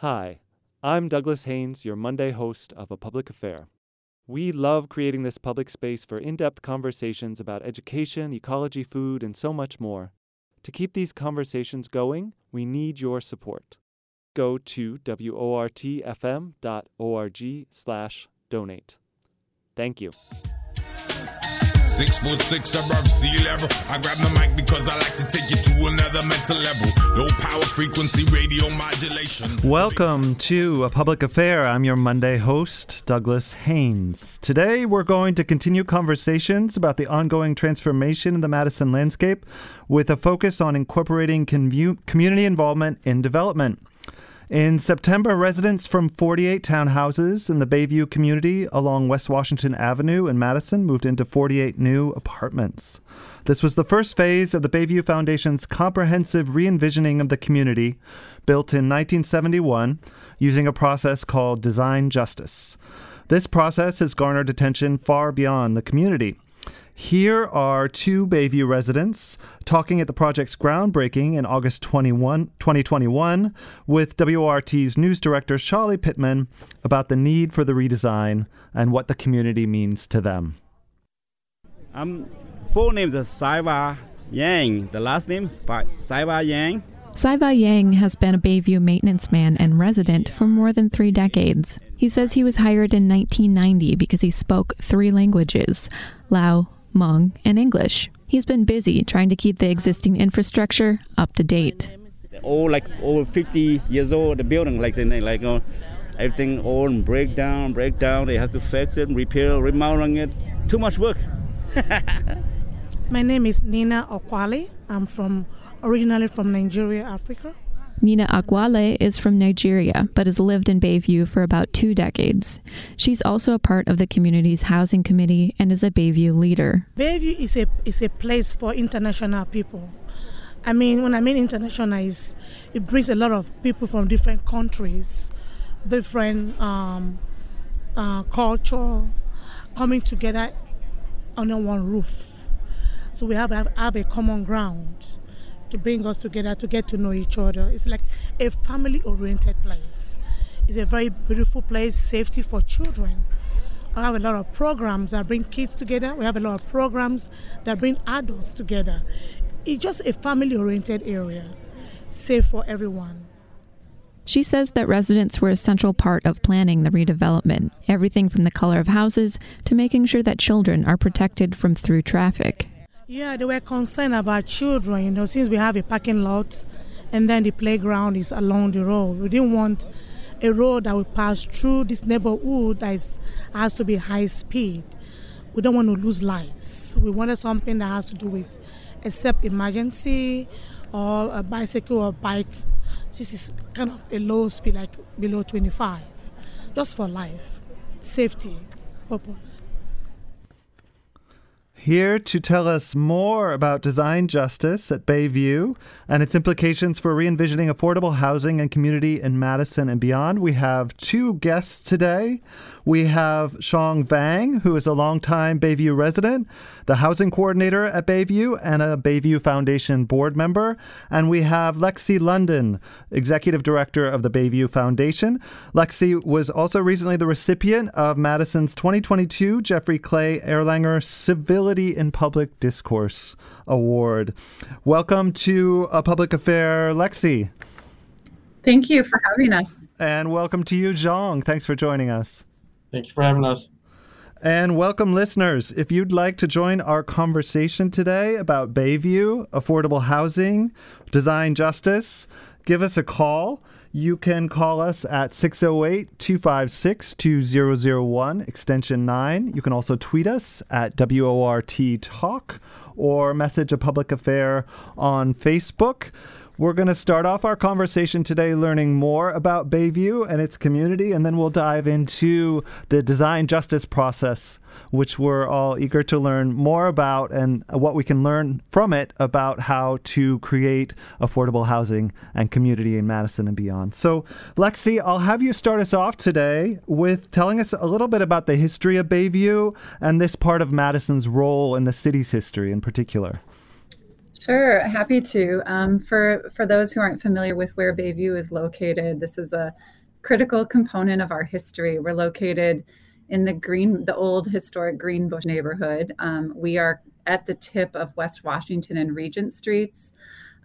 Hi, I'm Douglas Haynes, your Monday host of A Public Affair. We love creating this public space for in depth conversations about education, ecology, food, and so much more. To keep these conversations going, we need your support. Go to wortfm.org slash donate. Thank you. Six foot six above sea level. I grab mic because I like to take you to another mental level. Low power frequency radio modulation. Welcome to A Public Affair. I'm your Monday host, Douglas Haynes. Today we're going to continue conversations about the ongoing transformation in the Madison landscape with a focus on incorporating commu- community involvement in development. In September, residents from 48 townhouses in the Bayview community along West Washington Avenue in Madison moved into 48 new apartments. This was the first phase of the Bayview Foundation's comprehensive re envisioning of the community, built in 1971 using a process called design justice. This process has garnered attention far beyond the community. Here are two Bayview residents talking at the project's groundbreaking in August 21, 2021 with WORT's news director Charlie Pittman about the need for the redesign and what the community means to them. I'm full name is Saiva Yang. The last name is Saiva Yang. Saiva Yang has been a Bayview maintenance man and resident for more than three decades. He says he was hired in 1990 because he spoke three languages Lao, Hmong, and English. He's been busy trying to keep the existing infrastructure up to date. All like over 50 years old, the building like like uh, everything all break down, break down. They have to fix it, repair, remodeling it. Too much work. My name is Nina Okwali. I'm from originally from Nigeria, Africa. Nina Akwale is from Nigeria, but has lived in Bayview for about two decades. She's also a part of the community's housing committee and is a Bayview leader. Bayview is a, is a place for international people. I mean, when I mean international, is it brings a lot of people from different countries, different um, uh, culture, coming together under one roof. So we have, have, have a common ground to bring us together to get to know each other. It's like a family oriented place. It's a very beautiful place, safety for children. I have a lot of programs that bring kids together. We have a lot of programs that bring adults together. It's just a family oriented area, safe for everyone. She says that residents were a central part of planning the redevelopment, everything from the color of houses to making sure that children are protected from through traffic. Yeah, they were concerned about children, you know, since we have a parking lot and then the playground is along the road. We didn't want a road that would pass through this neighborhood that is, has to be high speed. We don't want to lose lives. We wanted something that has to do with except emergency or a bicycle or bike. This is kind of a low speed, like below 25, just for life, safety purpose. Here to tell us more about design justice at Bayview and its implications for re envisioning affordable housing and community in Madison and beyond, we have two guests today. We have Xong Vang, who is a longtime Bayview resident, the housing coordinator at Bayview, and a Bayview Foundation board member. And we have Lexi London, executive director of the Bayview Foundation. Lexi was also recently the recipient of Madison's 2022 Jeffrey Clay Erlanger Civility in Public Discourse Award. Welcome to a public affair, Lexi. Thank you for having us. And welcome to you, Xong. Thanks for joining us. Thank you for having us. And welcome, listeners. If you'd like to join our conversation today about Bayview, affordable housing, design justice, give us a call. You can call us at 608 256 2001, extension 9. You can also tweet us at WORT Talk or message a public affair on Facebook. We're going to start off our conversation today learning more about Bayview and its community, and then we'll dive into the design justice process, which we're all eager to learn more about and what we can learn from it about how to create affordable housing and community in Madison and beyond. So, Lexi, I'll have you start us off today with telling us a little bit about the history of Bayview and this part of Madison's role in the city's history in particular. Sure, happy to. Um, for for those who aren't familiar with where Bayview is located, this is a critical component of our history. We're located in the green, the old historic Greenbush neighborhood. Um, we are at the tip of West Washington and Regent Streets.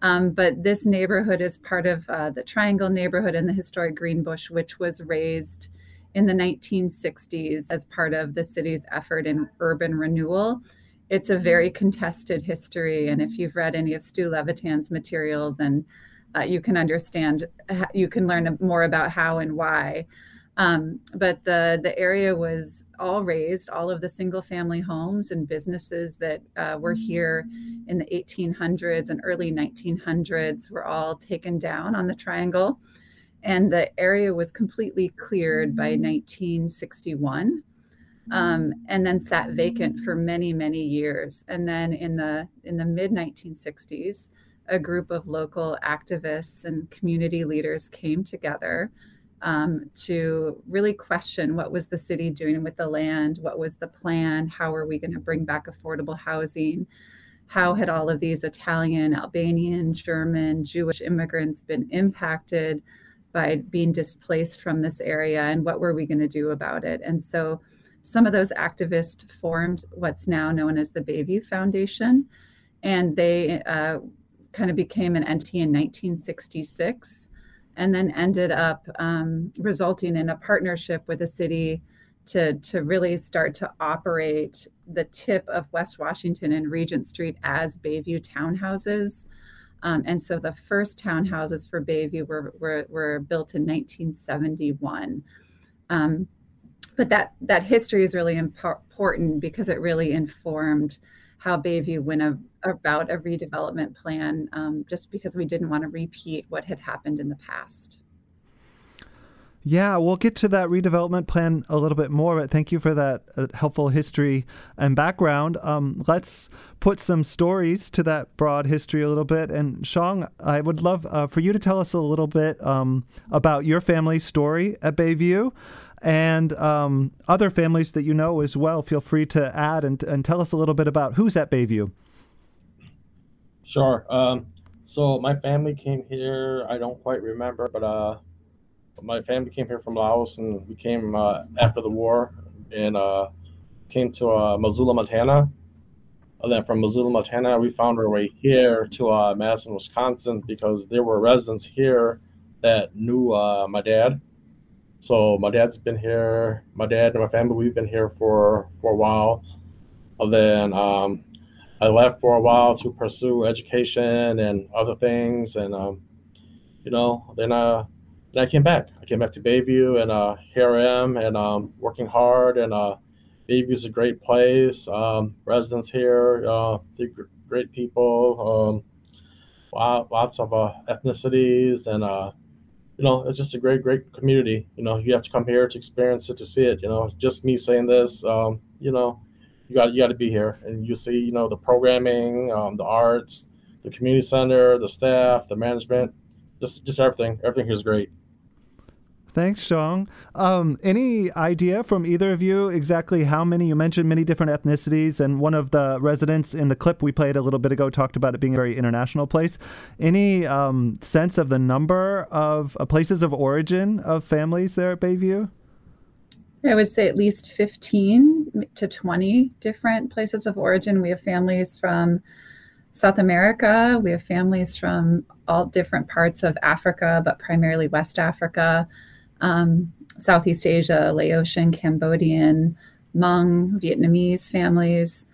Um, but this neighborhood is part of uh, the Triangle neighborhood and the historic Greenbush, which was razed in the 1960s as part of the city's effort in urban renewal. It's a very contested history, and if you've read any of Stu Levitan's materials, and uh, you can understand, you can learn more about how and why. Um, but the the area was all razed. All of the single family homes and businesses that uh, were here in the 1800s and early 1900s were all taken down on the Triangle, and the area was completely cleared by 1961. Um, and then sat vacant for many many years. And then in the in the mid 1960s a group of local activists and community leaders came together um, to really question what was the city doing with the land, what was the plan, how are we going to bring back affordable housing, how had all of these Italian, Albanian, German, Jewish immigrants been impacted by being displaced from this area, and what were we going to do about it? And so some of those activists formed what's now known as the Bayview Foundation, and they uh, kind of became an entity in 1966 and then ended up um, resulting in a partnership with the city to, to really start to operate the tip of West Washington and Regent Street as Bayview townhouses. Um, and so the first townhouses for Bayview were, were, were built in 1971. Um, but that, that history is really important because it really informed how Bayview went about a redevelopment plan um, just because we didn't want to repeat what had happened in the past. Yeah, we'll get to that redevelopment plan a little bit more, but thank you for that uh, helpful history and background. Um, let's put some stories to that broad history a little bit. And Xong, I would love uh, for you to tell us a little bit um, about your family's story at Bayview and um, other families that you know as well. Feel free to add and, and tell us a little bit about who's at Bayview. Sure. Um, so my family came here. I don't quite remember, but uh, my family came here from Laos, and we came uh, after the war, and uh, came to uh, Missoula, Montana. And then from Missoula, Montana, we found our way here to uh, Madison, Wisconsin, because there were residents here that knew uh, my dad. So my dad's been here. My dad and my family, we've been here for for a while. And then um, I left for a while to pursue education and other things, and um, you know, then uh, then I came back. I came back to Bayview, and uh, here I am, and um, working hard. And uh, Bayview is a great place. Um, residents here, uh, great people. Um, lots of uh, ethnicities, and uh, you know, it's just a great, great community. You know, you have to come here to experience it, to see it. You know, just me saying this, um, you know, you got you got to be here, and you see, you know, the programming, um, the arts, the community center, the staff, the management, just just everything. Everything here is great. Thanks, Xong. Um, any idea from either of you exactly how many? You mentioned many different ethnicities, and one of the residents in the clip we played a little bit ago talked about it being a very international place. Any um, sense of the number of uh, places of origin of families there at Bayview? I would say at least 15 to 20 different places of origin. We have families from South America, we have families from all different parts of Africa, but primarily West Africa, um, Southeast Asia, Laotian, Cambodian, Hmong, Vietnamese families,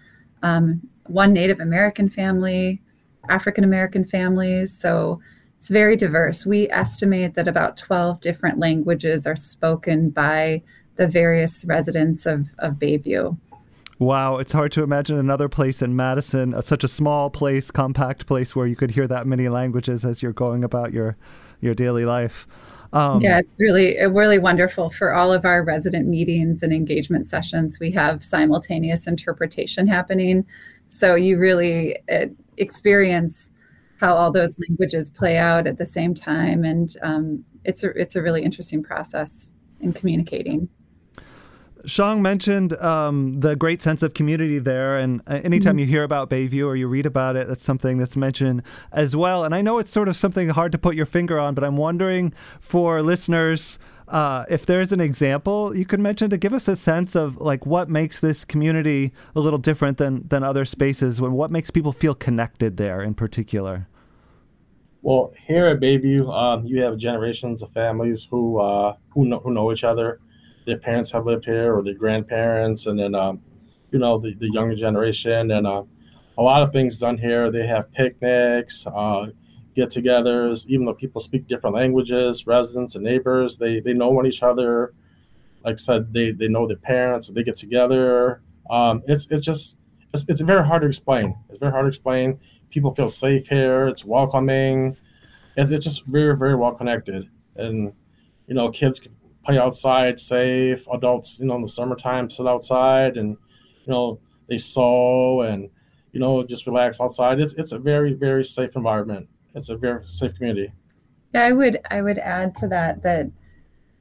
um, one Native American family, African American families. So it's very diverse. We estimate that about 12 different languages are spoken by the various residents of, of Bayview. Wow, it's hard to imagine another place in Madison, uh, such a small place, compact place where you could hear that many languages as you're going about your your daily life. Um, yeah, it's really really wonderful for all of our resident meetings and engagement sessions. We have simultaneous interpretation happening, so you really uh, experience how all those languages play out at the same time, and um, it's a it's a really interesting process in communicating. Xong mentioned um, the great sense of community there, and uh, anytime mm-hmm. you hear about Bayview or you read about it, that's something that's mentioned as well. And I know it's sort of something hard to put your finger on, but I'm wondering for listeners. Uh, if there's an example you could mention to give us a sense of like what makes this community a little different than than other spaces, when what makes people feel connected there in particular. Well, here at Bayview, um, you have generations of families who uh, who know who know each other their parents have lived here or their grandparents, and then um, you know the, the younger generation, and uh, a lot of things done here. They have picnics, uh, get-togethers. Even though people speak different languages, residents and neighbors, they they know one each other. Like I said, they they know their parents. They get together. Um, it's it's just it's, it's very hard to explain. It's very hard to explain. People feel safe here. It's welcoming. It's, it's just very very well connected, and you know kids can play outside safe. Adults, you know, in the summertime sit outside and, you know, they sew and, you know, just relax outside. It's it's a very, very safe environment. It's a very safe community. Yeah, I would I would add to that that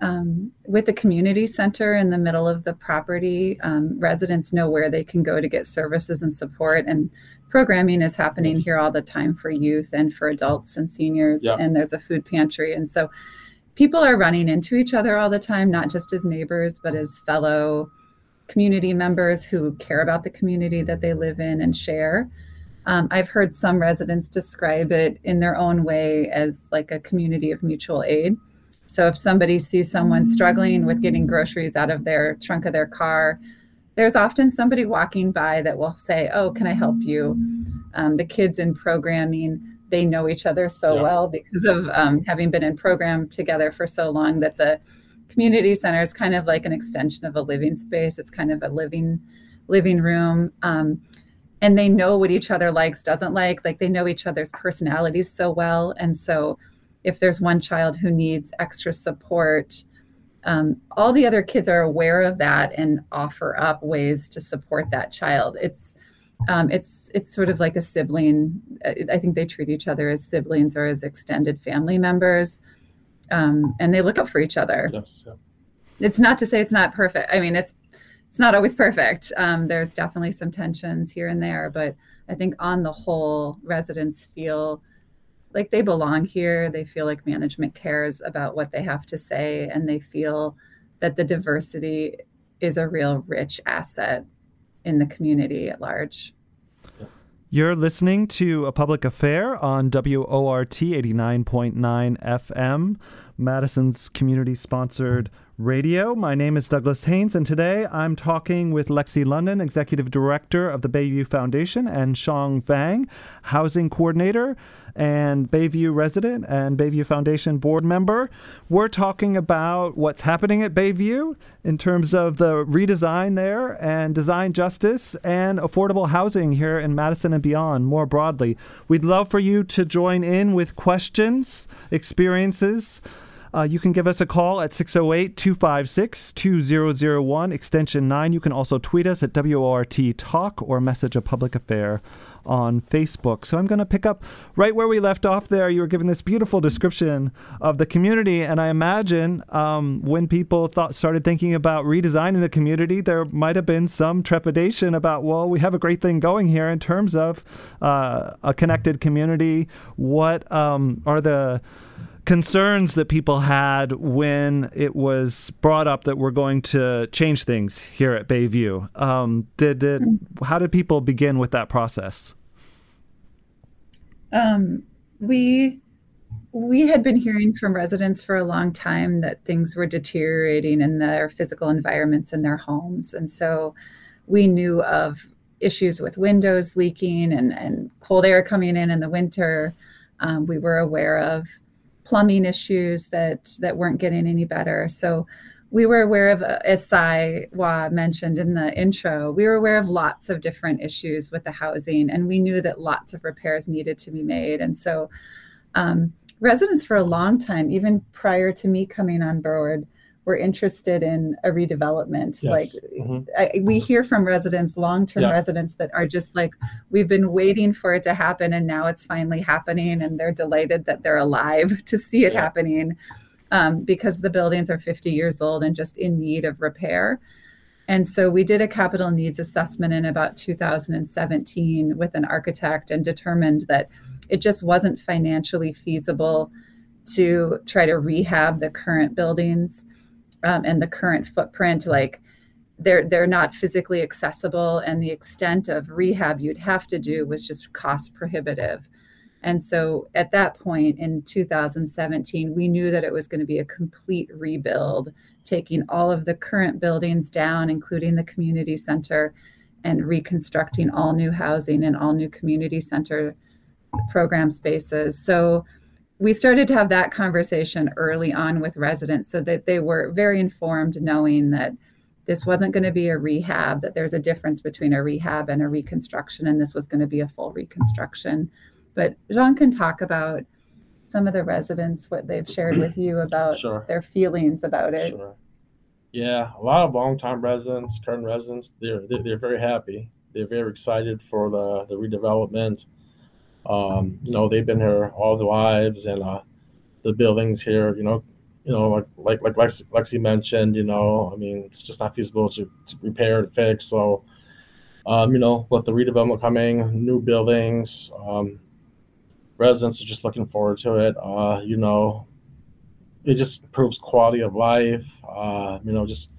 um, with the community center in the middle of the property, um, residents know where they can go to get services and support. And programming is happening yes. here all the time for youth and for adults and seniors. Yep. And there's a food pantry. And so people are running into each other all the time, not just as neighbors, but as fellow community members who care about the community that they live in and share. Um, I've heard some residents describe it in their own way as like a community of mutual aid. So if somebody sees someone struggling with getting groceries out of their trunk of their car, there's often somebody walking by that will say, Oh, can I help you? Um, the kids in programming they know each other so yeah. well because of um, having been in program together for so long that the community center is kind of like an extension of a living space. It's kind of a living living room. Um, and they know what each other likes doesn't like like they know each other's personalities so well. And so if there's one child who needs extra support um, all the other kids are aware of that and offer up ways to support that child. It's um, it's it's sort of like a sibling. I think they treat each other as siblings or as extended family members, um, and they look out for each other. Yes, yeah. It's not to say it's not perfect. I mean, it's it's not always perfect. Um, there's definitely some tensions here and there, but I think on the whole, residents feel like they belong here. They feel like management cares about what they have to say, and they feel that the diversity is a real rich asset in the community at large. You're listening to A Public Affair on WORT 89.9 FM, Madison's community sponsored radio. My name is Douglas Haynes, and today I'm talking with Lexi London, Executive Director of the Bayview Foundation, and Xong Vang, Housing Coordinator and Bayview resident and Bayview Foundation board member. We're talking about what's happening at Bayview in terms of the redesign there and design justice and affordable housing here in Madison and beyond more broadly. We'd love for you to join in with questions, experiences. Uh, you can give us a call at 608 256 2001, extension 9. You can also tweet us at WORT Talk or message a public affair on Facebook. So I'm going to pick up right where we left off there. You were given this beautiful description of the community, and I imagine um, when people thought started thinking about redesigning the community, there might have been some trepidation about, well, we have a great thing going here in terms of uh, a connected community. What um, are the concerns that people had when it was brought up that we're going to change things here at Bayview. Um, did, did how did people begin with that process? Um, we we had been hearing from residents for a long time that things were deteriorating in their physical environments in their homes, and so we knew of issues with windows leaking and, and cold air coming in in the winter. Um, we were aware of plumbing issues that that weren't getting any better. So we were aware of, uh, as Sai Wa mentioned in the intro, we were aware of lots of different issues with the housing, and we knew that lots of repairs needed to be made. And so, um, residents for a long time, even prior to me coming on board, were interested in a redevelopment. Yes. Like mm-hmm. I, we hear from residents, long-term yeah. residents that are just like, we've been waiting for it to happen and now it's finally happening and they're delighted that they're alive to see it yeah. happening um, because the buildings are 50 years old and just in need of repair. And so we did a capital needs assessment in about 2017 with an architect and determined that it just wasn't financially feasible to try to rehab the current buildings um, and the current footprint. Like they're they're not physically accessible, and the extent of rehab you'd have to do was just cost prohibitive. And so at that point in 2017, we knew that it was going to be a complete rebuild, taking all of the current buildings down, including the community center, and reconstructing all new housing and all new community center program spaces. So we started to have that conversation early on with residents so that they were very informed, knowing that this wasn't going to be a rehab, that there's a difference between a rehab and a reconstruction, and this was going to be a full reconstruction. But Xong can talk about some of the residents, what they've shared with you about sure. their feelings about it. Sure. Yeah, a lot of longtime residents, current residents, they're, they're, they're very happy. They're very excited for the, the redevelopment. Um, you know, they've been here all their lives, and uh, the buildings here, you know, you know, like like like Lexi, Lexi mentioned, you know, I mean, it's just not feasible to, to repair and fix. So, um, you know, with the redevelopment coming, new buildings, um, residents are just looking forward to it. Uh, you know, it just improves quality of life. Uh, you know, just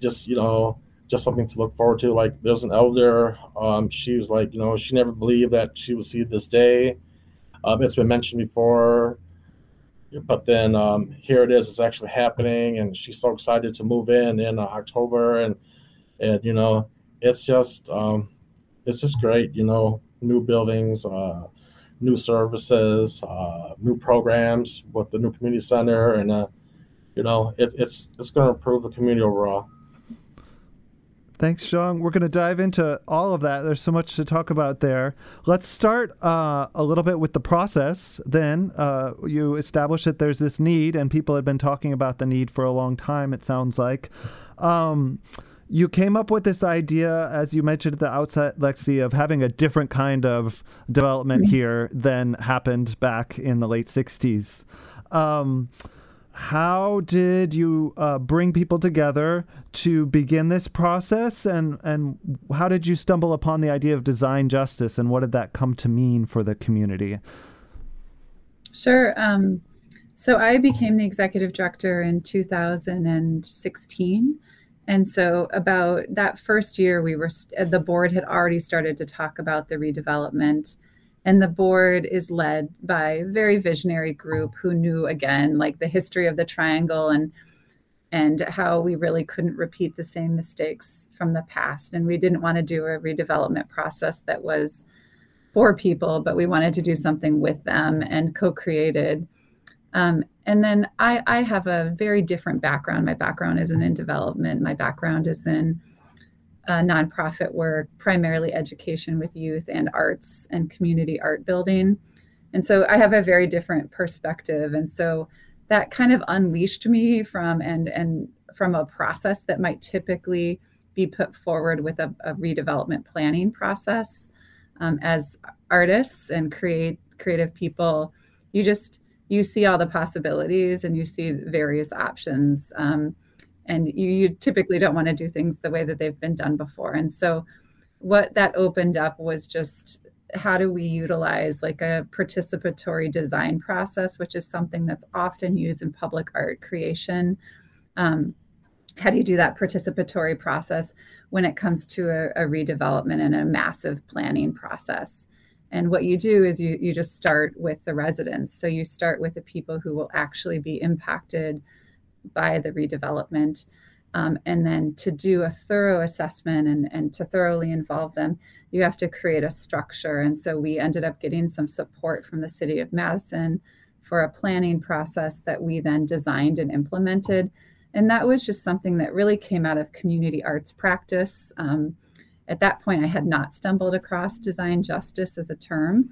just you know, just something to look forward to. Like there's an elder. Um, she was like, you know, she never believed that she would see this day. Um, it's been mentioned before, but then um, here it is. It's actually happening, and she's so excited to move in in uh, October, and and you know, it's just um, it's just great. You know, new buildings. Uh, new services, uh, new programs with the new community center, and uh, you know, it, it's it's going to improve the community overall. Thanks, Xong. We're going to dive into all of that. There's so much to talk about there. Let's start uh, a little bit with the process. Then uh, you established that there's this need, and people had been talking about the need for a long time. It sounds like. Um, you came up with this idea, as you mentioned at the outset, Lexi, of having a different kind of development mm-hmm. here than happened back in the late 60s. Um, how did you uh, bring people together to begin this process? And, and how did you stumble upon the idea of design justice? And what did that come to mean for the community? Sure um, so i became the executive director in 2016 and so, about that first year, we were the board had already started to talk about the redevelopment, and the board is led by a very visionary group who knew again, like the history of the triangle and and how we really couldn't repeat the same mistakes from the past, and we didn't want to do a redevelopment process that was for people, but we wanted to do something with them and co-created. Um, and then I, I have a very different background. My background isn't in development. My background is in uh, nonprofit work, primarily education with youth and arts and community art building. And so I have a very different perspective. And so that kind of unleashed me from and and from a process that might typically be put forward with a, a redevelopment planning process. Um, as artists and create creative people, you just you see all the possibilities and you see various options. Um, and you, you typically don't want to do things the way that they've been done before. And so, what that opened up was just how do we utilize like a participatory design process, which is something that's often used in public art creation. Um, how do you do that participatory process when it comes to a, a redevelopment and a massive planning process? And what you do is you, you just start with the residents. So you start with the people who will actually be impacted by the redevelopment. Um, and then to do a thorough assessment and, and to thoroughly involve them, you have to create a structure. And so we ended up getting some support from the city of Madison for a planning process that we then designed and implemented. And that was just something that really came out of community arts practice. Um, at that point, I had not stumbled across design justice as a term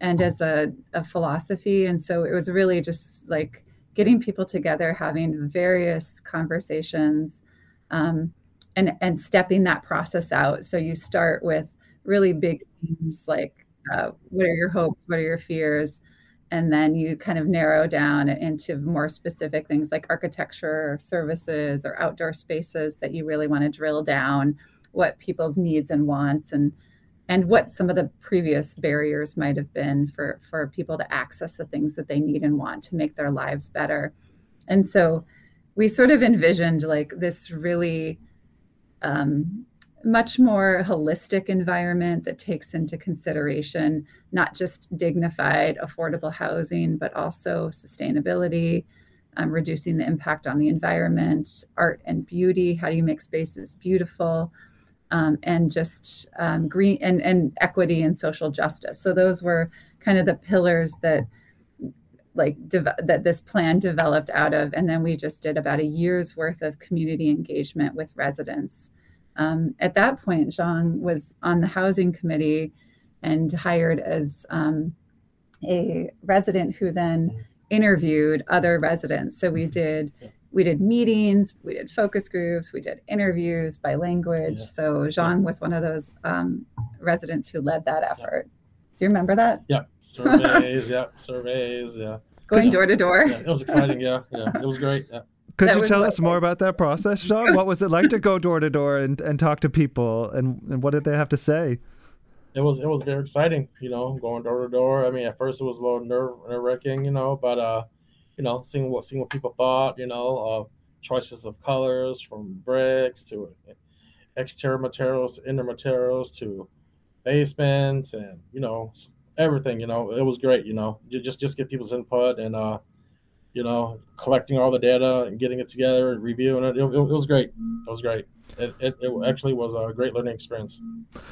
and as a, a philosophy. And so it was really just like getting people together, having various conversations, um, and and stepping that process out. So you start with really big themes like uh, what are your hopes, what are your fears, and then you kind of narrow down into more specific things like architecture or services or outdoor spaces that you really want to drill down what people's needs and wants and and what some of the previous barriers might have been for for people to access the things that they need and want to make their lives better and so we sort of envisioned like this really um, much more holistic environment that takes into consideration not just dignified, affordable housing, but also sustainability, um, reducing the impact on the environment, art and beauty. How do you make spaces beautiful? Um, and just um, green and, and equity and social justice. So those were kind of the pillars that like that this plan developed out of. And then we just did about a year's worth of community engagement with residents um, at that point, Xong was on the housing committee and hired as um, a resident who then interviewed other residents. So we did we did meetings, we did focus groups, we did interviews by language. Yeah. So Xong was one of those um, residents who led that effort. Yeah. Do you remember that? Yeah, surveys. yeah, surveys. Yeah, going door to door. Yeah, it was exciting. Yeah, yeah, it was great. Yeah. Could that you tell us more about that process, Xong? What was it like to go door to door and, and talk to people, and, and what did they have to say? It was it was very exciting, you know, going door to door. I mean, at first it was a little nerve nerve wracking, you know, but uh, you know, seeing what seeing what people thought, you know, uh, choices of colors from bricks to exterior materials to inner materials to basements and you know everything. You know, it was great. You know, just just get people's input and uh, you know, collecting all the data and getting it together and reviewing it. It, it, it was great. It was great. It, it, it, actually was a great learning experience.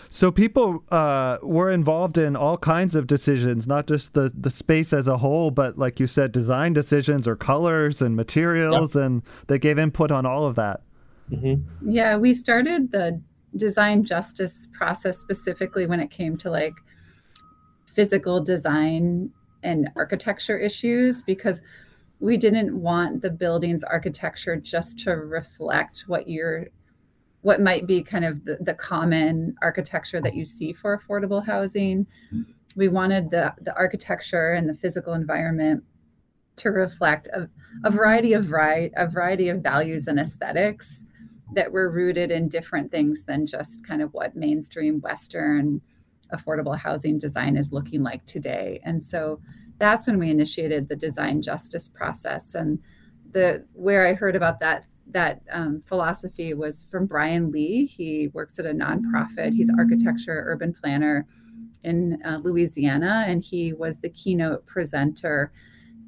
So people uh, were involved in all kinds of decisions, not just the, the space as a whole, but like you said, design decisions or colors and materials, yep. and they gave input on all of that. Mm-hmm. Yeah, we started the design justice process specifically when it came to like physical design and architecture issues because we didn't want the building's architecture just to reflect what you're what might be kind of the, the common architecture that you see for affordable housing we wanted the, the architecture and the physical environment to reflect a, a variety of right a variety of values and aesthetics that were rooted in different things than just kind of what mainstream western affordable housing design is looking like today and so that's when we initiated the design justice process. And the where I heard about that that um, philosophy was from Bryan Lee. He works at a nonprofit. He's architecture urban planner in uh, Louisiana, and he was the keynote presenter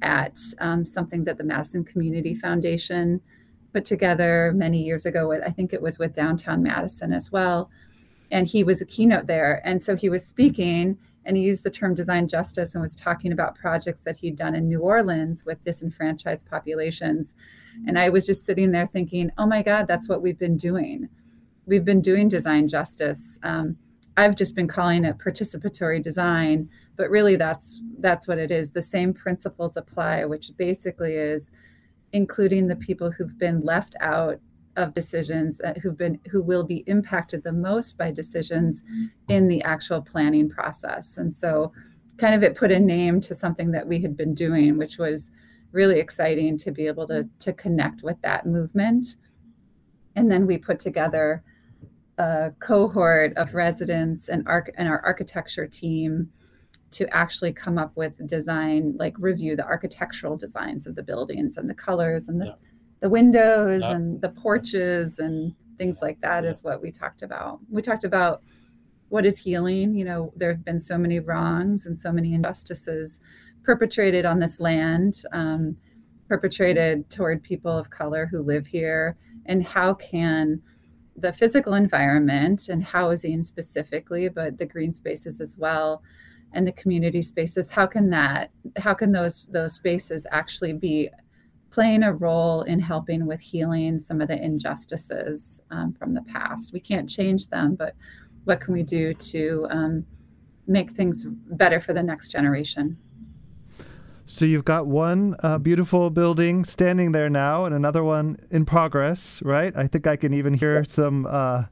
at um, something that the Madison Community Foundation put together many years ago. With I think it was with Downtown Madison as well, and he was a keynote there. And so he was speaking, and he used the term design justice and was talking about projects that he'd done in New Orleans with disenfranchised populations. And I was just sitting there thinking, oh my God, that's what we've been doing. We've been doing design justice. Um, I've just been calling it participatory design, but really that's that's what it is. The same principles apply, which basically is including the people who've been left out of decisions uh, who've been who will be impacted the most by decisions in the actual planning process and so kind of it put a name to something that we had been doing which was really exciting to be able to to connect with that movement and then we put together a cohort of residents and arch and our architecture team to actually come up with design like review the architectural designs of the buildings and the colors and the yeah the windows yep. and the porches and things like that yep. is what we talked about. We talked about what is healing. You know, there have been so many wrongs and so many injustices perpetrated on this land, um, perpetrated toward people of color who live here, and how can the physical environment and housing specifically, but the green spaces as well, and the community spaces, how can that, how can those those spaces actually be playing a role in helping with healing some of the injustices um, from the past. We can't change them, but what can we do to um, make things better for the next generation? So you've got one uh, beautiful building standing there now, and another one in progress, right? I think I can even hear some uh,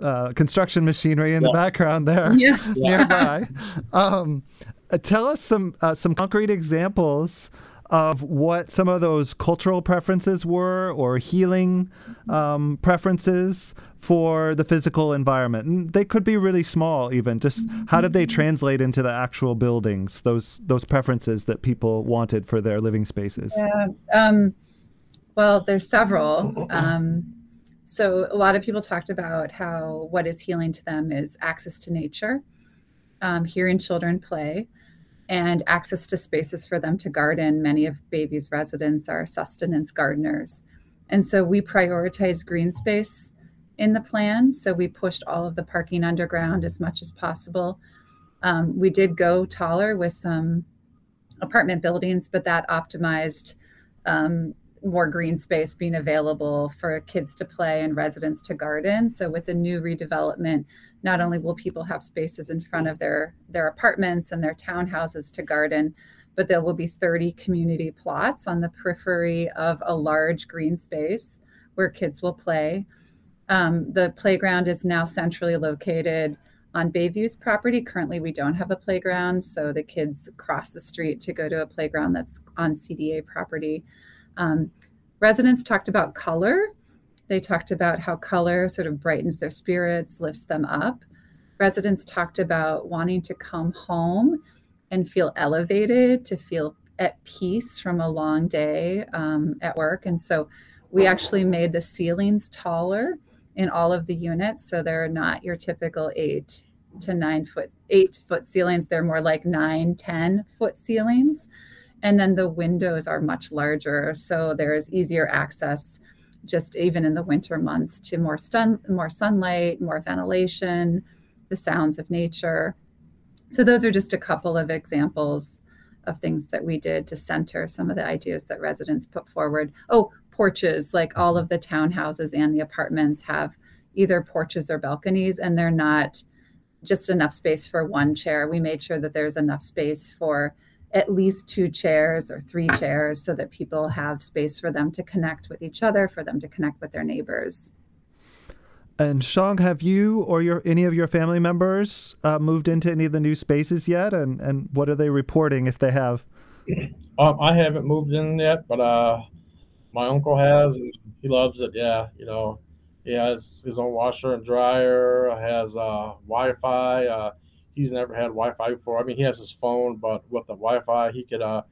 uh, construction machinery in yeah. the background there yeah. nearby. Um, uh, tell us some uh, some concrete examples of what some of those cultural preferences were or healing um, preferences for the physical environment. And they could be really small, even. Just how did they translate into the actual buildings? Those those preferences that people wanted for their living spaces. Yeah. Um, well, there's several. Um, so a lot of people talked about how what is healing to them is access to nature, um, hearing children play and access to spaces for them to garden. Many of Bayview's residents are sustenance gardeners. And so we prioritize green space in the plan. So we pushed all of the parking underground as much as possible. Um, we did go taller with some apartment buildings, but that optimized um, more green space being available for kids to play and residents to garden. So with the new redevelopment, not only will people have spaces in front of their their apartments and their townhouses to garden, but there will be 30 community plots on the periphery of a large green space where kids will play. Um, the playground is now centrally located on Bayview's property. Currently, we don't have a playground, so the kids cross the street to go to a playground that's on CDA property. Um, residents talked about color. They talked about how color sort of brightens their spirits, lifts them up. Residents talked about wanting to come home and feel elevated, to feel at peace from a long day um, at work. And so we actually made the ceilings taller in all of the units. So they're not your typical eight to nine foot, eight foot ceilings. They're more like nine, 10 foot ceilings. And then the windows are much larger, so there's easier access just even in the winter months to more sun more sunlight, more ventilation, the sounds of nature. So those are just a couple of examples of things that we did to center some of the ideas that residents put forward. Oh, porches, like all of the townhouses and the apartments have either porches or balconies, and they're not just enough space for one chair. We made sure that there's enough space for at least two chairs or three chairs so that people have space for them to connect with each other, for them to connect with their neighbors. And Xong, have you or your any of your family members uh, moved into any of the new spaces yet? And and what are they reporting if they have? Um, I haven't moved in yet, but uh, my uncle has, and he loves it. Yeah, you know, he has his own washer and dryer, has uh, Wi-Fi. He's never had Wi-Fi before. I mean, he has his phone, but with the Wi-Fi, he could, uh,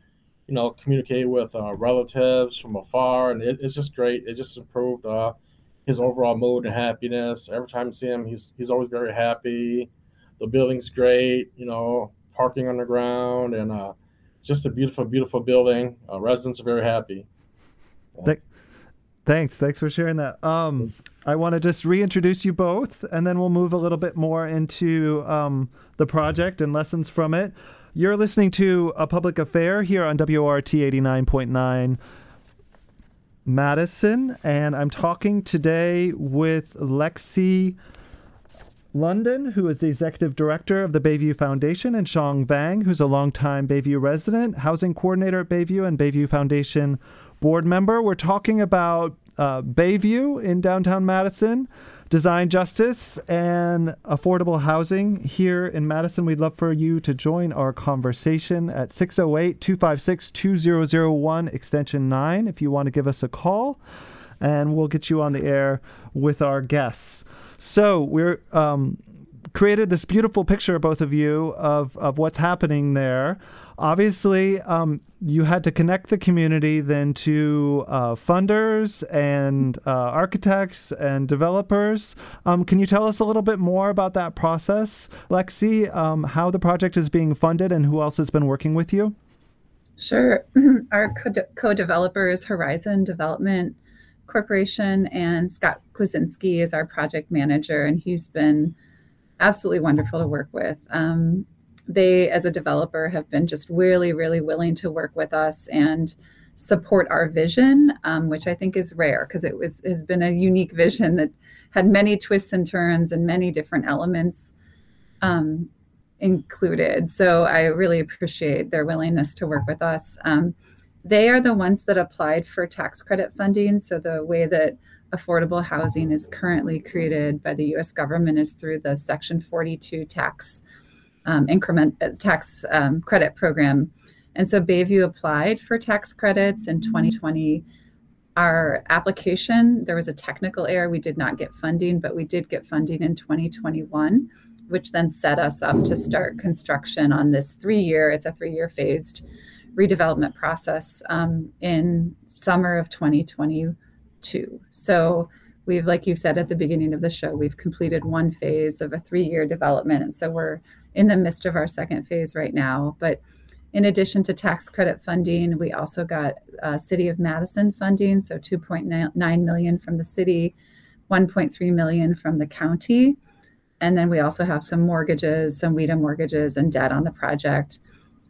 you know, communicate with uh, relatives from afar, and it, it's just great. It just improved uh, his overall mood and happiness. Every time I see him, he's he's always very happy. The building's great, you know, parking on the ground, and uh, just a beautiful, beautiful building. Uh, residents are very happy. Th- thanks, thanks for sharing that. Um, I want to just reintroduce you both, and then we'll move a little bit more into um, the project and lessons from it. You're listening to A Public Affair here on WORT 89.9 Madison, and I'm talking today with Lexi London, who is the executive director of the Bayview Foundation, and Xong Vang, who's a longtime Bayview resident, housing coordinator at Bayview, and Bayview Foundation board member. We're talking about uh, Bayview in downtown Madison, design justice, and affordable housing here in Madison. We'd love for you to join our conversation at 608 256 2001, extension 9, if you want to give us a call, and we'll get you on the air with our guests. So, we're um, created this beautiful picture, both of you, of, of what's happening there. Obviously, um, you had to connect the community then to uh, funders and uh, architects and developers. Um, can you tell us a little bit more about that process, Lexi, um, how the project is being funded and who else has been working with you? Sure. Our co developer is Horizon Development Corporation, and Scott Kwasinski is our project manager, and he's been absolutely wonderful to work with. Um, they, as a developer, have been just really, really willing to work with us and support our vision, um, which I think is rare because it was has been a unique vision that had many twists and turns and many different elements um, included. So I really appreciate their willingness to work with us. Um, they are the ones that applied for tax credit funding. So the way that affordable housing is currently created by the US government is through the Section 42 tax um, increment uh, tax um, credit program. And so Bayview applied for tax credits in 2020. Our application, there was a technical error. We did not get funding, but we did get funding in 2021, which then set us up to start construction on this three year, it's a three year phased redevelopment process um, in summer of 2022. So we've, like you said at the beginning of the show, we've completed one phase of a three year development. And so we're in the midst of our second phase right now. But in addition to tax credit funding, we also got uh, City of Madison funding, so 2.9 million from the city, 1.3 million from the county, and then we also have some mortgages, some WHEDA mortgages, and debt on the project.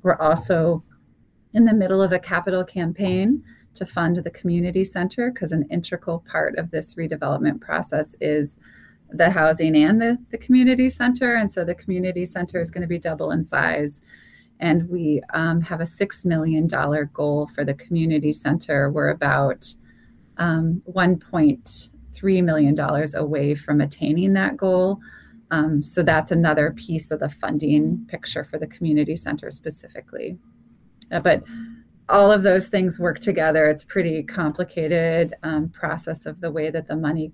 We're also in the middle of a capital campaign to fund the community center because an integral part of this redevelopment process is the housing and the, the community center. And so the community center is going to be double in size. And we um, have a $6 million goal for the community center. We're about um, $1.3 million away from attaining that goal. Um, so that's another piece of the funding picture for the community center specifically. Uh, but all of those things work together. It's pretty complicated um, process of the way that the money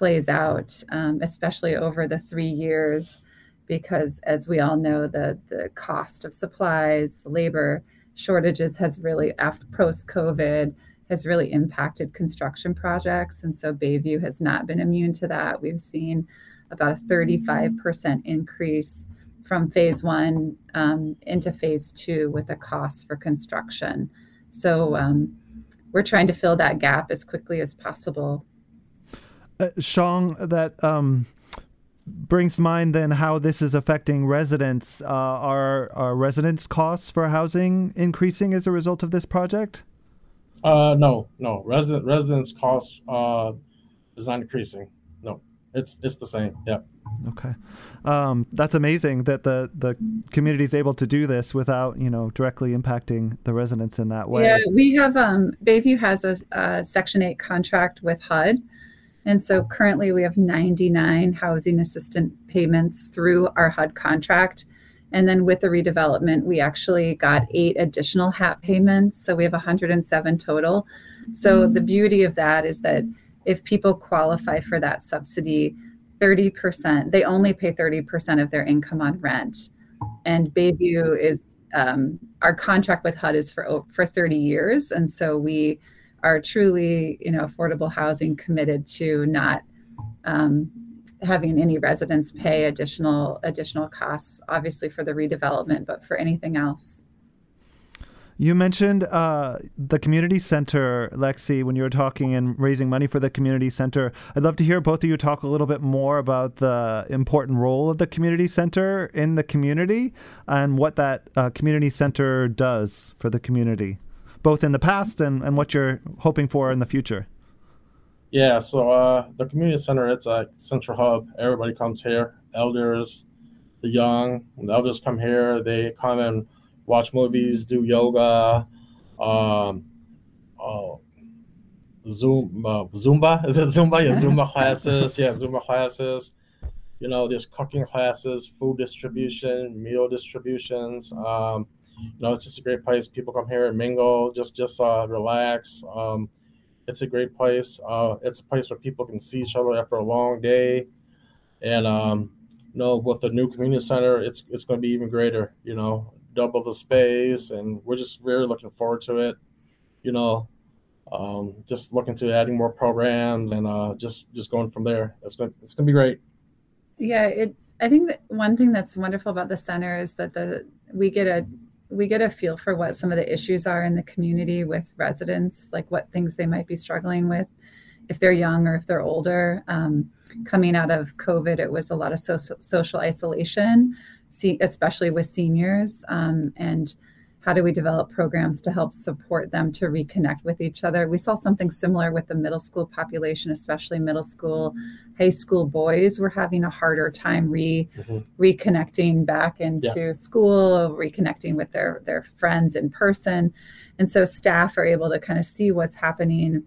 plays out, um, especially over the three years, because as we all know, the the cost of supplies, labor shortages has really after post COVID has really impacted construction projects, and so Bayview has not been immune to that. We've seen about a 35% increase from phase one um, into phase two with the cost for construction. So um, we're trying to fill that gap as quickly as possible. Uh, Xong, that um, brings to mind then how this is affecting residents. Uh, are, are residents' costs for housing increasing as a result of this project? Uh, no, no. Resident residents' costs uh, is not increasing. No, it's it's the same. Yep. Okay, um, that's amazing that the the community is able to do this without you know directly impacting the residents in that way. Yeah, we have um, Bayview has a, a Section Eight contract with HUD, and so currently we have 99 housing assistant payments through our HUD contract. And then with the redevelopment, we actually got eight additional HAP payments. So we have 107 total. So the beauty of that is that if people qualify for that subsidy, 30%, they only pay 30% of their income on rent. And Bayview is, um, our contract with HUD is for, for 30 years. And so we are truly, you know, affordable housing committed to not um, having any residents pay additional additional costs, obviously for the redevelopment, but for anything else. You mentioned uh, the community center, Lexi, when you were talking and raising money for the community center. I'd love to hear both of you talk a little bit more about the important role of the community center in the community and what that uh, community center does for the community, both in the past and, and what you're hoping for in the future. Yeah, so uh, the community center, it's a central hub. Everybody comes here, elders, the young, the elders come here. They come and watch movies, do yoga, um, uh, Zoom, uh, Zumba. Is it Zumba? Yeah, Zumba classes. Yeah, Zumba classes. You know, there's cooking classes, food distribution, meal distributions. Um, you know, it's just a great place. People come here and mingle, just just uh, relax. Um, it's a great place. Uh, it's a place where people can see each other after a long day, and um, you know, with the new community center, it's it's going to be even greater. You know, double the space, and we're just really looking forward to it. You know, um, just looking to adding more programs and uh, just just going from there. It's going it's going to be great. Yeah, it. I think that one thing that's wonderful about the center is that the we get a we get a feel for what some of the issues are in the community with residents, like what things they might be struggling with if they're young or if they're older. Um, coming out of COVID, it was a lot of social, social isolation especially with seniors, um, and how do we develop programs to help support them to reconnect with each other? We saw something similar with the middle school population, especially middle school, high school boys were having a harder time re mm-hmm. reconnecting back into yeah. school, reconnecting with their their friends in person. And so staff are able to kind of see what's happening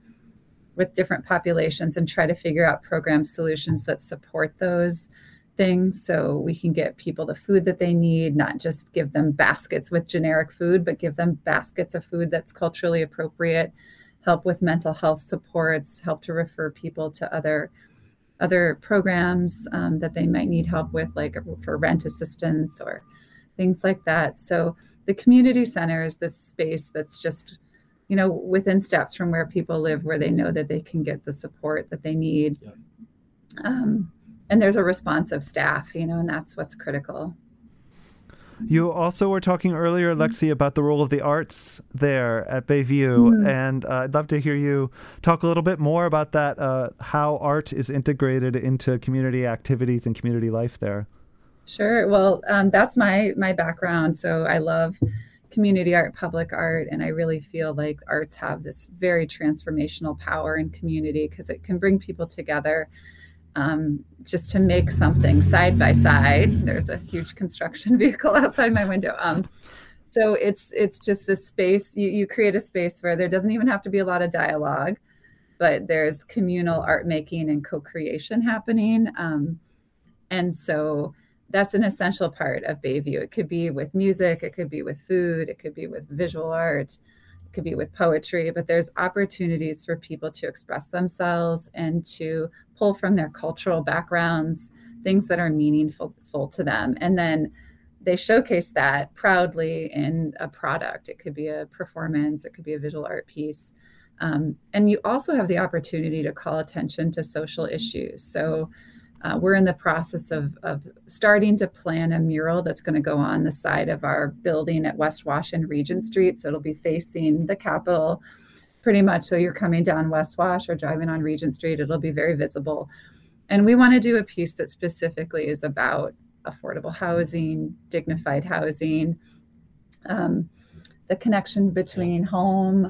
with different populations and try to figure out program solutions that support those things so we can get people the food that they need, not just give them baskets with generic food, but give them baskets of food that's culturally appropriate, help with mental health supports, help to refer people to other other programs um, that they might need help with, like for rent assistance or things like that. So the community center is this space that's just you know within steps from where people live where they know that they can get the support that they need yeah. um, and there's a responsive staff, you know, and that's what's critical. You also were talking earlier, Lexi, about the role of the arts there at Bayview, mm-hmm. and uh, I'd love to hear you talk a little bit more about that. Uh, how art is integrated into community activities and community life there. Sure. Well, um, that's my my background. So I love community art, public art, and I really feel like arts have this very transformational power in community because it can bring people together um, just to make something side by side. There's a huge construction vehicle outside my window. Um, so it's it's just this space. You, you create a space where there doesn't even have to be a lot of dialogue, but there's communal art making and co-creation happening. Um, and so that's an essential part of Bayview. It could be with music, it could be with food, it could be with visual art, could be with poetry, but there's opportunities for people to express themselves and to pull from their cultural backgrounds, things that are meaningful to them. And then they showcase that proudly in a product. It could be a performance, it could be a visual art piece. Um, and you also have the opportunity to call attention to social issues. So uh, we're in the process of, of starting to plan a mural that's going to go on the side of our building at West Wash and Regent Street. So it'll be facing the Capitol pretty much. So you're coming down West Wash or driving on Regent Street, it'll be very visible. And we want to do a piece that specifically is about affordable housing, dignified housing, um, the connection between home,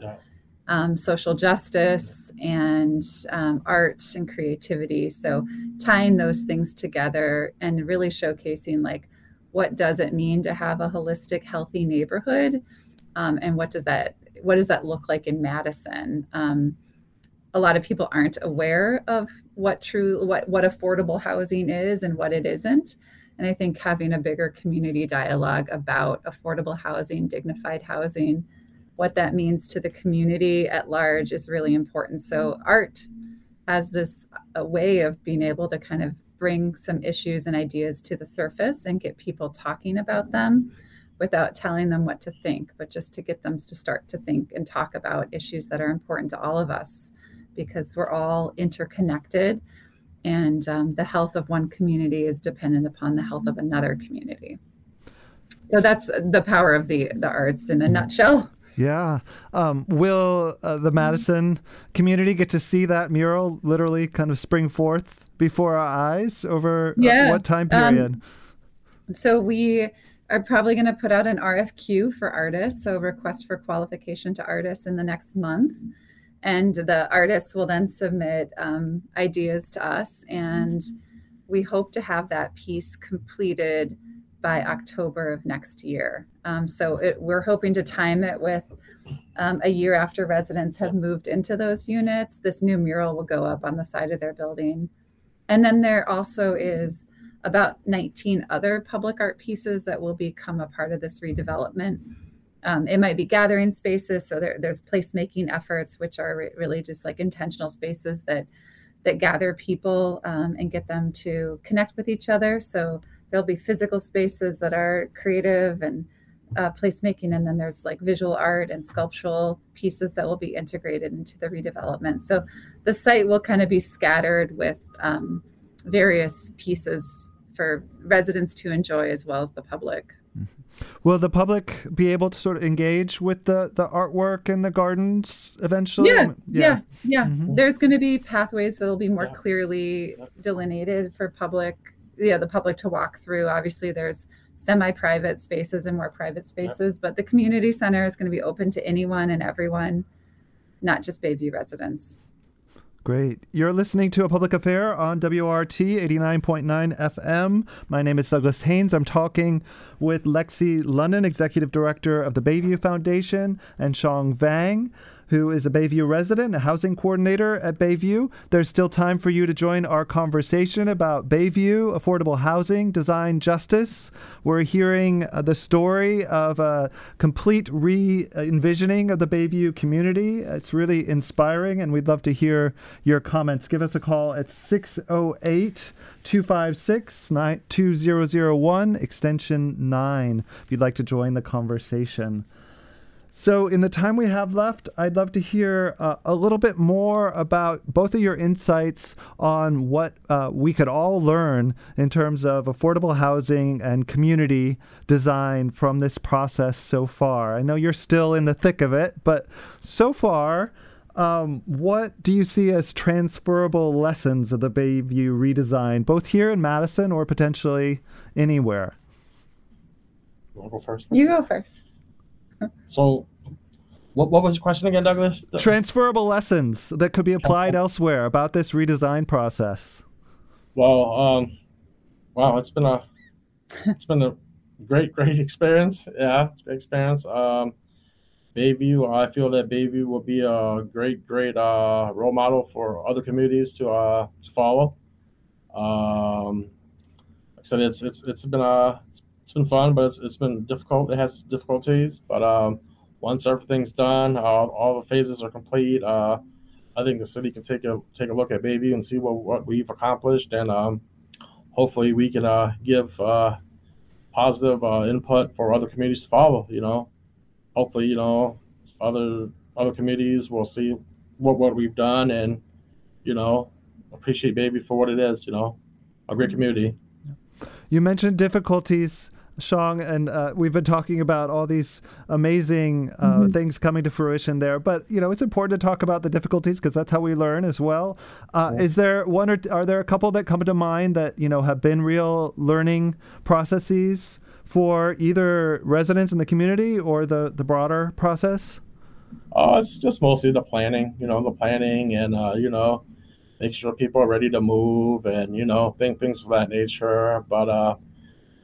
um, social justice, and um, art and creativity. So tying those things together and really showcasing like what does it mean to have a holistic, healthy neighborhood, um, and what does that what does that look like in Madison? Um, a lot of people aren't aware of what true what what affordable housing is and what it isn't. And I think having a bigger community dialogue about affordable housing, dignified housing, what that means to the community at large is really important. So art as this a way of being able to kind of bring some issues and ideas to the surface and get people talking about them without telling them what to think, but just to get them to start to think and talk about issues that are important to all of us because we're all interconnected and um, the health of one community is dependent upon the health of another community. So that's the power of the, the arts in a nutshell. Yeah. Um, will uh, the Madison community get to see that mural literally kind of spring forth before our eyes over uh, yeah. uh, what time period? Um, so we are probably going to put out an RFQ for artists, so request for qualification to artists in the next month. And the artists will then submit um, ideas to us, and we hope to have that piece completed by October of next year. Um, so it, we're hoping to time it with um, a year after residents have moved into those units. This new mural will go up on the side of their building. And then there also is about 19 other public art pieces that will become a part of this redevelopment. Um, it might be gathering spaces, so there, there's placemaking efforts, which are re- really just like intentional spaces that that gather people um, and get them to connect with each other. So there'll be physical spaces that are creative and uh, placemaking, and then there's like visual art and sculptural pieces that will be integrated into the redevelopment. So the site will kind of be scattered with um, various pieces for residents to enjoy as well as the public. Mm-hmm. Will the public be able to sort of engage with the, the artwork and the gardens eventually? Yeah, yeah, yeah. yeah. Mm-hmm. There's going to be pathways that will be more yeah. clearly delineated for public, yeah, the public to walk through. Obviously, there's semi-private spaces and more private spaces, yeah. but the community center is going to be open to anyone and everyone, not just Bayview residents. Great. You're listening to A Public Affair on WORT 89.9 FM. My name is Douglas Haynes. I'm talking with Lexi London, Executive Director of the Bayview Foundation, and Xong Vang, who is a Bayview resident, a housing coordinator at Bayview. There's still time for you to join our conversation about Bayview, affordable housing, design justice. We're hearing uh, the story of a complete re envisioning of the Bayview community. It's really inspiring, and we'd love to hear your comments. Give us a call at 608 256 2001, extension 9, if you'd like to join the conversation. So, in the time we have left, I'd love to hear uh, a little bit more about both of your insights on what uh, we could all learn in terms of affordable housing and community design from this process so far. I know you're still in the thick of it, but so far, um, what do you see as transferable lessons of the Bayview redesign, both here in Madison or potentially anywhere? You go first? You go first. So, what, what was the question again, Douglas? The- Transferable lessons that could be applied elsewhere about this redesign process. Well, um, wow, it's been a it's been a great, great experience. Yeah, it's a great experience. Um, Bayview, I feel that Bayview will be a great, great uh, role model for other communities to uh, to follow. Um, like I said, it's it's it's been a it's, it's been fun, but it's, it's been difficult. It has difficulties, but um, once everything's done, uh, all the phases are complete. Uh, I think the city can take a take a look at Bayview and see what, what we've accomplished, and um, hopefully we can uh, give uh, positive uh, input for other communities to follow. You know, hopefully you know other other communities will see what what we've done and you know appreciate Bayview for what it is. You know, a great community. You mentioned difficulties Xong, and uh, we've been talking about all these amazing uh, mm-hmm. things coming to fruition there. But you know, it's important to talk about the difficulties because that's how we learn as well. Uh, yeah. Is there one or are there a couple that come to mind that you know have been real learning processes for either residents in the community or the the broader process? Oh, it's just mostly the planning. You know, the planning and uh, you know, make sure people are ready to move and you know, think things of that nature. But uh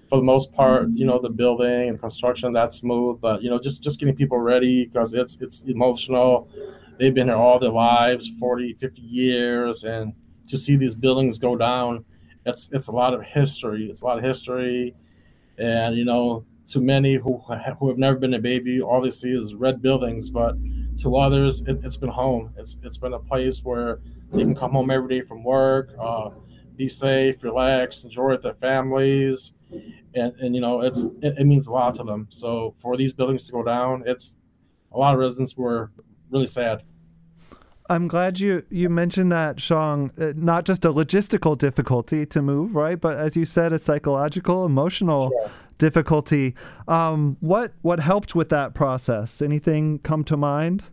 for the most part, you know, the building and construction that's smooth, but you know, just just getting people ready because it's it's emotional. They've been here all their lives, 40, 50 years, and to see these buildings go down, it's it's a lot of history. It's a lot of history, and you know, to many who who have never been to Bayview, obviously is red buildings, but to others, it, has been home. It's it's been a place where they can come home every day from work, uh, be safe, relax, enjoy with their families and and you know it's it, it, means a lot to them. So for these buildings to go down, it's a lot of residents were really sad. I'm glad you you mentioned that, Xong. Uh, not just a logistical difficulty to move, right? But as you said, a psychological, emotional sure. difficulty. Um, what what helped with that process? Anything come to mind?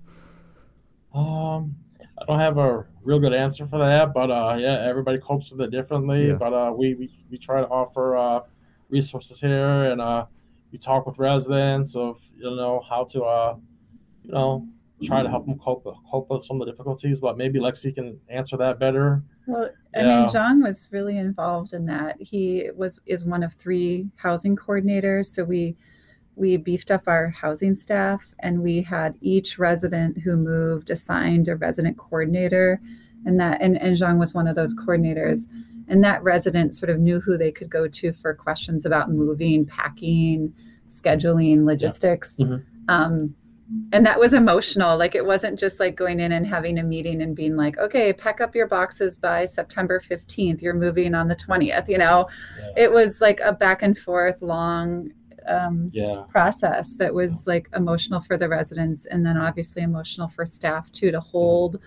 Um, I don't have a real good answer for that, but uh, yeah, everybody copes with it differently. Yeah. But uh, we, we we try to offer uh, resources here, and uh, we talk with residents of you know how to uh, you know try to help them cope cope with some of the difficulties. But maybe Lexi can answer that better. Well, I yeah. mean, Xong was really involved in that. He was is one of three housing coordinators, so we we beefed up our housing staff and we had each resident who moved assigned a resident coordinator and that and, and Xong was one of those coordinators and that resident sort of knew who they could go to for questions about moving, packing, scheduling, logistics. Yeah. Mm-hmm. Um, and that was emotional. Like it wasn't just like going in and having a meeting and being like, okay, pack up your boxes by September 15th. You're moving on the 20th. You know, yeah. it was like a back and forth long um, yeah. process that was like emotional for the residents and then obviously emotional for staff too to hold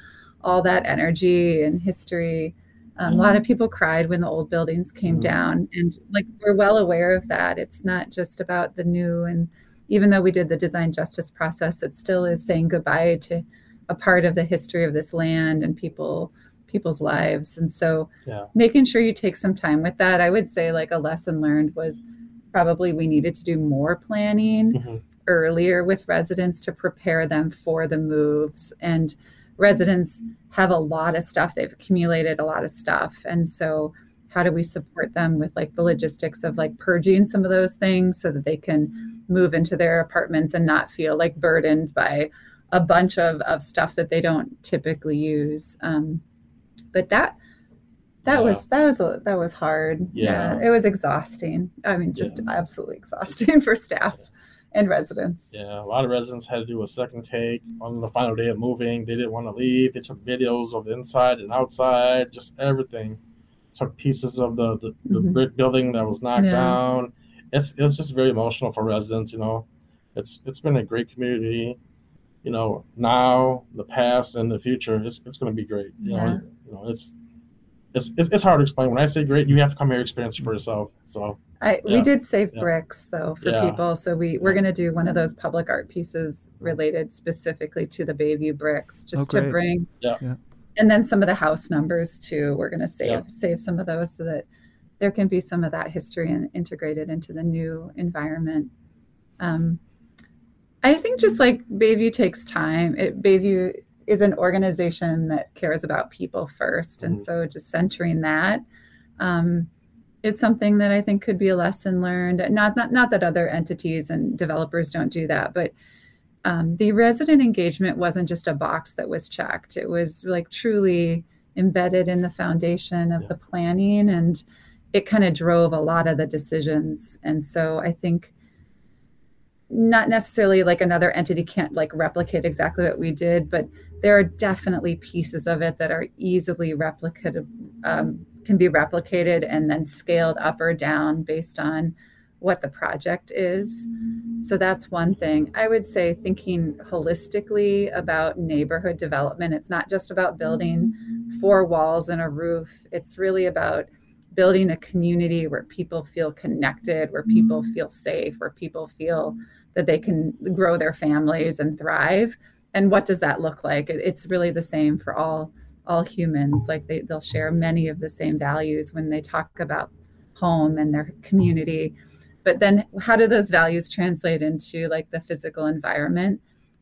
all that energy and history um, a lot of people cried when the old buildings came mm-hmm. down, and like we're well aware of that. It's not just about the new, and even though we did the design justice process, it still is saying goodbye to a part of the history of this land and people people's lives. And so, yeah. making sure you take some time with that, I would say like a lesson learned was probably we needed to do more planning mm-hmm. earlier with residents to prepare them for the moves and residents have a lot of stuff they've accumulated a lot of stuff and so how do we support them with like the logistics of like purging some of those things so that they can move into their apartments and not feel like burdened by a bunch of, of stuff that they don't typically use. Um, but that that yeah. was that was a, that was hard. Yeah. yeah. it was exhausting. I mean, just yeah. absolutely exhausting for staff and residents. Yeah, a lot of residents had to do a second take on the final day of moving. They didn't want to leave. They took videos of the inside and outside, just everything. Took pieces of the the, the mm-hmm. brick building that was knocked down. It's it's just very emotional for residents. You know, it's it's been a great community. You know, now, the past, and the future, it's it's going to be great. You know, you know, it's it's, it's, it's hard to explain. When I say great, you have to come here experience it for yourself. So I, yeah. we did save yeah. bricks though for yeah. people. So we we're gonna do one of those public art pieces related specifically to the Bayview bricks, just oh, to bring. Yeah. And then some of the house numbers too. We're gonna save save some of those so that there can be some of that history and integrated into the new environment. Um, I think just like Bayview takes time. It, Bayview is an organization that cares about people 1st and mm-hmm. so just centering that um, is something that I think could be a lesson learned. Not not not that other entities and developers don't do that, but um, the resident engagement wasn't just a box that was checked. It was like truly embedded in the foundation of yeah. the planning, and it kind of drove a lot of the decisions. And so I think not necessarily like another entity can't like replicate exactly what we did, but there are definitely pieces of it that are easily replicated, um, can be replicated and then scaled up or down based on what the project is. So that's one thing. I would say thinking holistically about neighborhood development. It's not just about building four walls and a roof, it's really about building a community where people feel connected, where people feel safe, where people feel that they can grow their families and thrive and what does that look like it's really the same for all all humans like they, they'll share many of the same values when they talk about home and their community but then how do those values translate into like the physical environment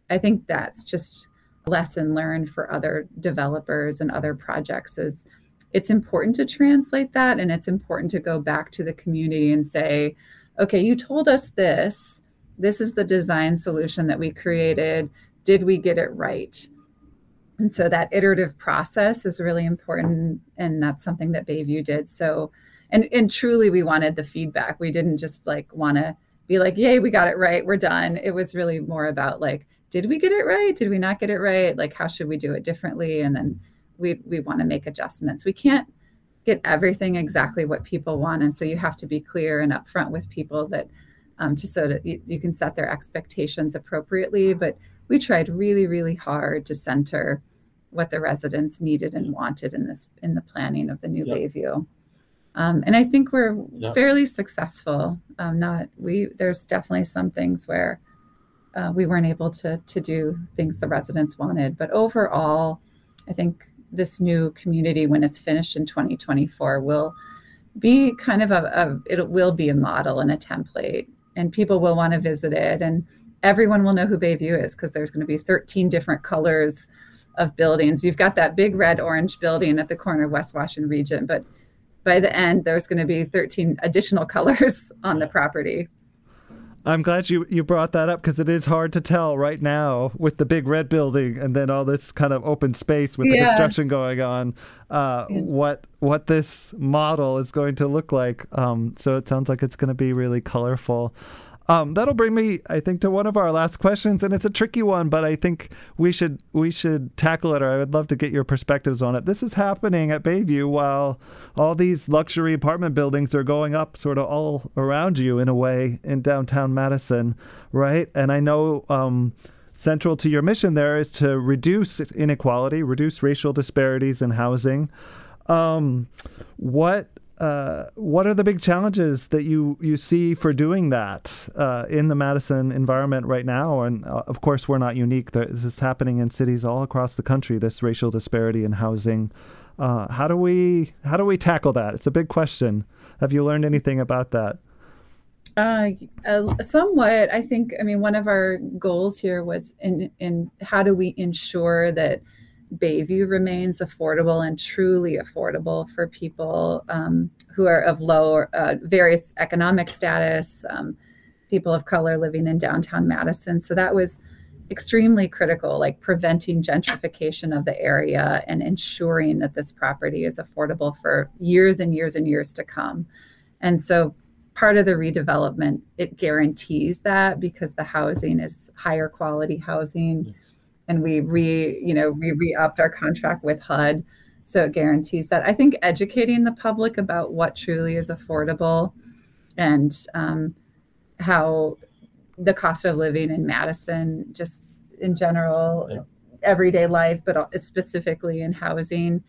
i think that's just lesson learned for other developers and other projects is it's important to translate that and it's important to go back to the community and say okay you told us this this is the design solution that we created. Did we get it right? And so that iterative process is really important. And that's something that Bayview did. So, and, and truly, we wanted the feedback. We didn't just like want to be like, yay, we got it right. We're done. It was really more about like, did we get it right? Did we not get it right? Like, how should we do it differently? And then we, we want to make adjustments. We can't get everything exactly what people want. And so you have to be clear and upfront with people that um, just so that you, you can set their expectations appropriately. But we tried really, really hard to center what the residents needed and wanted in this in the planning of the new yep. Bayview. Um, and I think we're yep. fairly successful. Um, not we. There's definitely some things where uh, we weren't able to to do things the residents wanted, but overall, I think this new community, when it's finished in 2024, will be kind of a, a it will be a model and a template and people will want to visit it and everyone will know who Bayview is because there's going to be 13 different colors of buildings. You've got that big red orange building at the corner of West Washington Regent, but by the end there's going to be 13 additional colors on the property. I'm glad you, you brought that up because it is hard to tell right now with the big red building and then all this kind of open space with the construction going on, uh, yeah. what what this model is going to look like. Um, so it sounds like it's going to be really colorful. Um, that'll bring me, I think, to one of our last questions, and it's a tricky one, but I think we should we should tackle it, or I would love to get your perspectives on it. This is happening at Bayview while all these luxury apartment buildings are going up, sort of all around you in a way in downtown Madison, right? And I know. Um, central to your mission there is to reduce inequality, reduce racial disparities in housing. Um, what uh, what are the big challenges that you, you see for doing that uh, in the Madison environment right now? And uh, of course, we're not unique. This is happening in cities all across the country. This racial disparity in housing. Uh, how do we how do we tackle that? It's a big question. Have you learned anything about that? Uh, somewhat. I think. I mean, one of our goals here was in in how do we ensure that Bayview remains affordable and truly affordable for people um, who are of low, uh, various economic status, um, people of color living in downtown Madison. So that was extremely critical, like preventing gentrification of the area and ensuring that this property is affordable for years and years and years to come. And so part of the redevelopment, it guarantees that because the housing is higher quality housing. Yes. And we re, you know, we re-upped our contract with HUD. So it guarantees that. I think educating the public about what truly is affordable and um, how the cost of living in Madison, just in general, yeah. everyday life, but specifically in housing,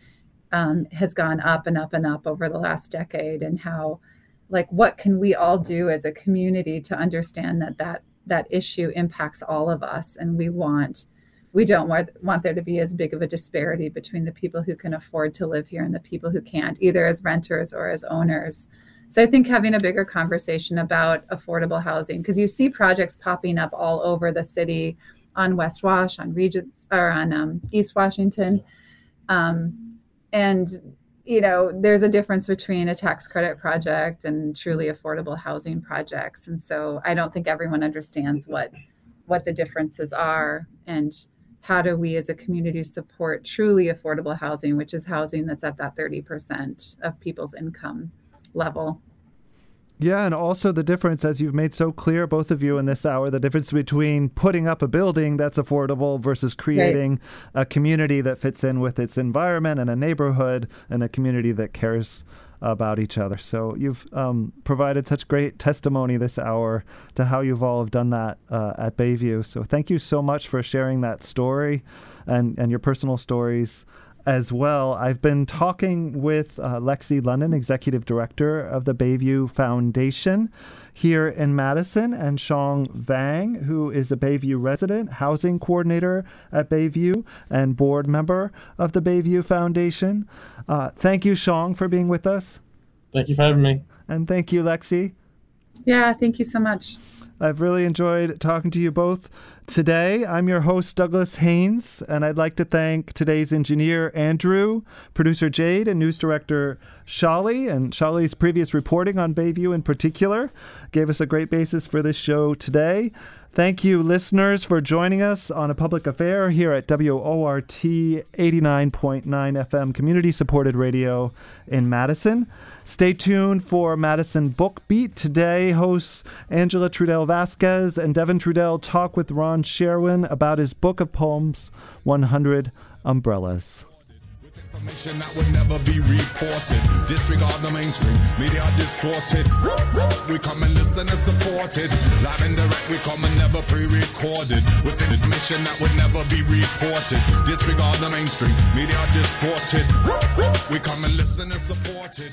um, has gone up and up and up over the last decade, and how, like, what can we all do as a community to understand that that that issue impacts all of us, and we want we don't want, want there to be as big of a disparity between the people who can afford to live here and the people who can't, either as renters or as owners. So I think having a bigger conversation about affordable housing, because you see projects popping up all over the city on West Wash, on Regents, or on um, East Washington. Um, and, you know, there's a difference between a tax credit project and truly affordable housing projects. And so I don't think everyone understands what what the differences are and how do we as a community support truly affordable housing, which is housing that's at that 30% of people's income level. Yeah, and also the difference, as you've made so clear, both of you in this hour, the difference between putting up a building that's affordable versus creating right. a community that fits in with its environment and a neighborhood and a community that cares about each other. So you've um, provided such great testimony this hour to how you've all have done that uh, at Bayview. So thank you so much for sharing that story and, and your personal stories as well. I've been talking with uh, Lexi London, Executive Director of the Bayview Foundation here in Madison, and Xong Vang, who is a Bayview resident, housing coordinator at Bayview, and board member of the Bayview Foundation. Uh, thank you, Xong, for being with us. Thank you for having me. And thank you, Lexi. Yeah, thank you so much. I've really enjoyed talking to you both today. I'm your host, Douglas Haynes, and I'd like to thank today's engineer, Andrew, producer Jade, and news director Shali. And Shali's previous reporting on Bayview in particular gave us a great basis for this show today. Thank you, listeners, for joining us on a public affair here at WORT 89.9 FM community supported radio in Madison. Stay tuned for Madison Book Beat. Today, hosts Angela Trudell Vasquez and Devin Trudell talk with Ron Czerwien about his book of poems, 100 Umbrellas. Information that would never be reported. Disregard the mainstream, media distorted. We come and listen and support it. Live and direct, we come and never pre-recorded. With information that would never be reported. Disregard the mainstream, media distorted. We come and listen and support it.